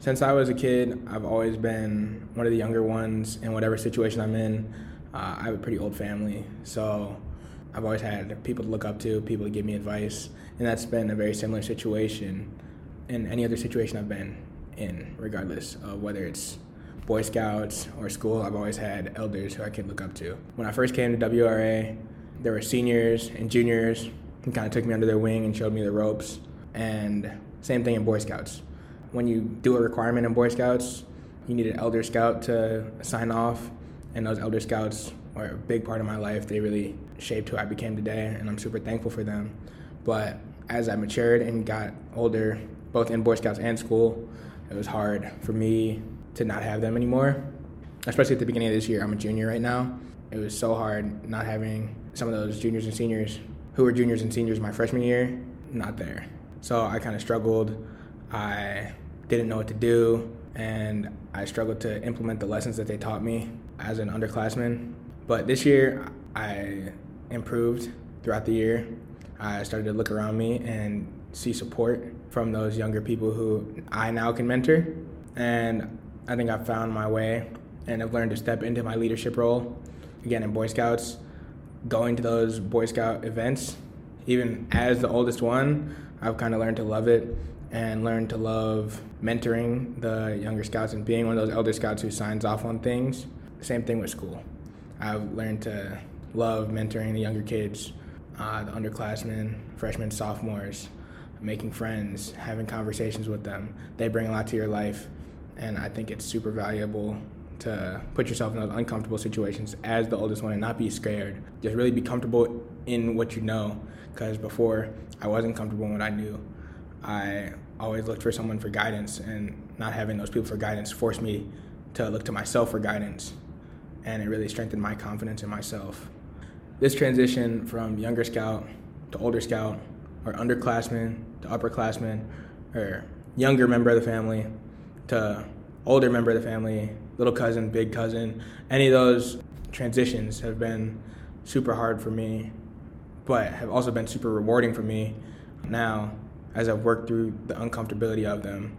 Since I was a kid, I've always been one of the younger ones in whatever situation I'm in. Uh, I have a pretty old family, so I've always had people to look up to, people to give me advice, and that's been a very similar situation in any other situation I've been in, regardless of whether it's Boy Scouts or school. I've always had elders who I could look up to. When I first came to WRA, there were seniors and juniors who kind of took me under their wing and showed me the ropes. And same thing in Boy Scouts. When you do a requirement in Boy Scouts, you need an elder scout to sign off, and those elder scouts are a big part of my life. They really shaped who I became today, and I'm super thankful for them. But as I matured and got older, both in Boy Scouts and school, it was hard for me to not have them anymore. Especially at the beginning of this year, I'm a junior right now. It was so hard not having some of those juniors and seniors who were juniors and seniors my freshman year not there. So I kind of struggled. I didn't know what to do, and I struggled to implement the lessons that they taught me as an underclassman. But this year, I improved throughout the year. I started to look around me and see support from those younger people who I now can mentor. And I think I've found my way and I've learned to step into my leadership role. Again, in Boy Scouts, going to those Boy Scout events, even as the oldest one, I've kind of learned to love it and learned to love mentoring the younger scouts and being one of those elder scouts who signs off on things. Same thing with school. I've learned to love mentoring the younger kids, uh, the underclassmen, freshmen, sophomores, making friends, having conversations with them. They bring a lot to your life, and I think it's super valuable to put yourself in those uncomfortable situations as the oldest one and not be scared. Just really be comfortable in what you know. Because before, I wasn't comfortable in what I knew. I always looked for someone for guidance, and not having those people for guidance forced me to look to myself for guidance. And it really strengthened my confidence in myself. This transition from younger scout to older scout, or underclassman to upperclassman, or younger member of the family to older member of the family, little cousin, big cousin, any of those transitions have been super hard for me, but have also been super rewarding for me now as I've worked through the uncomfortability of them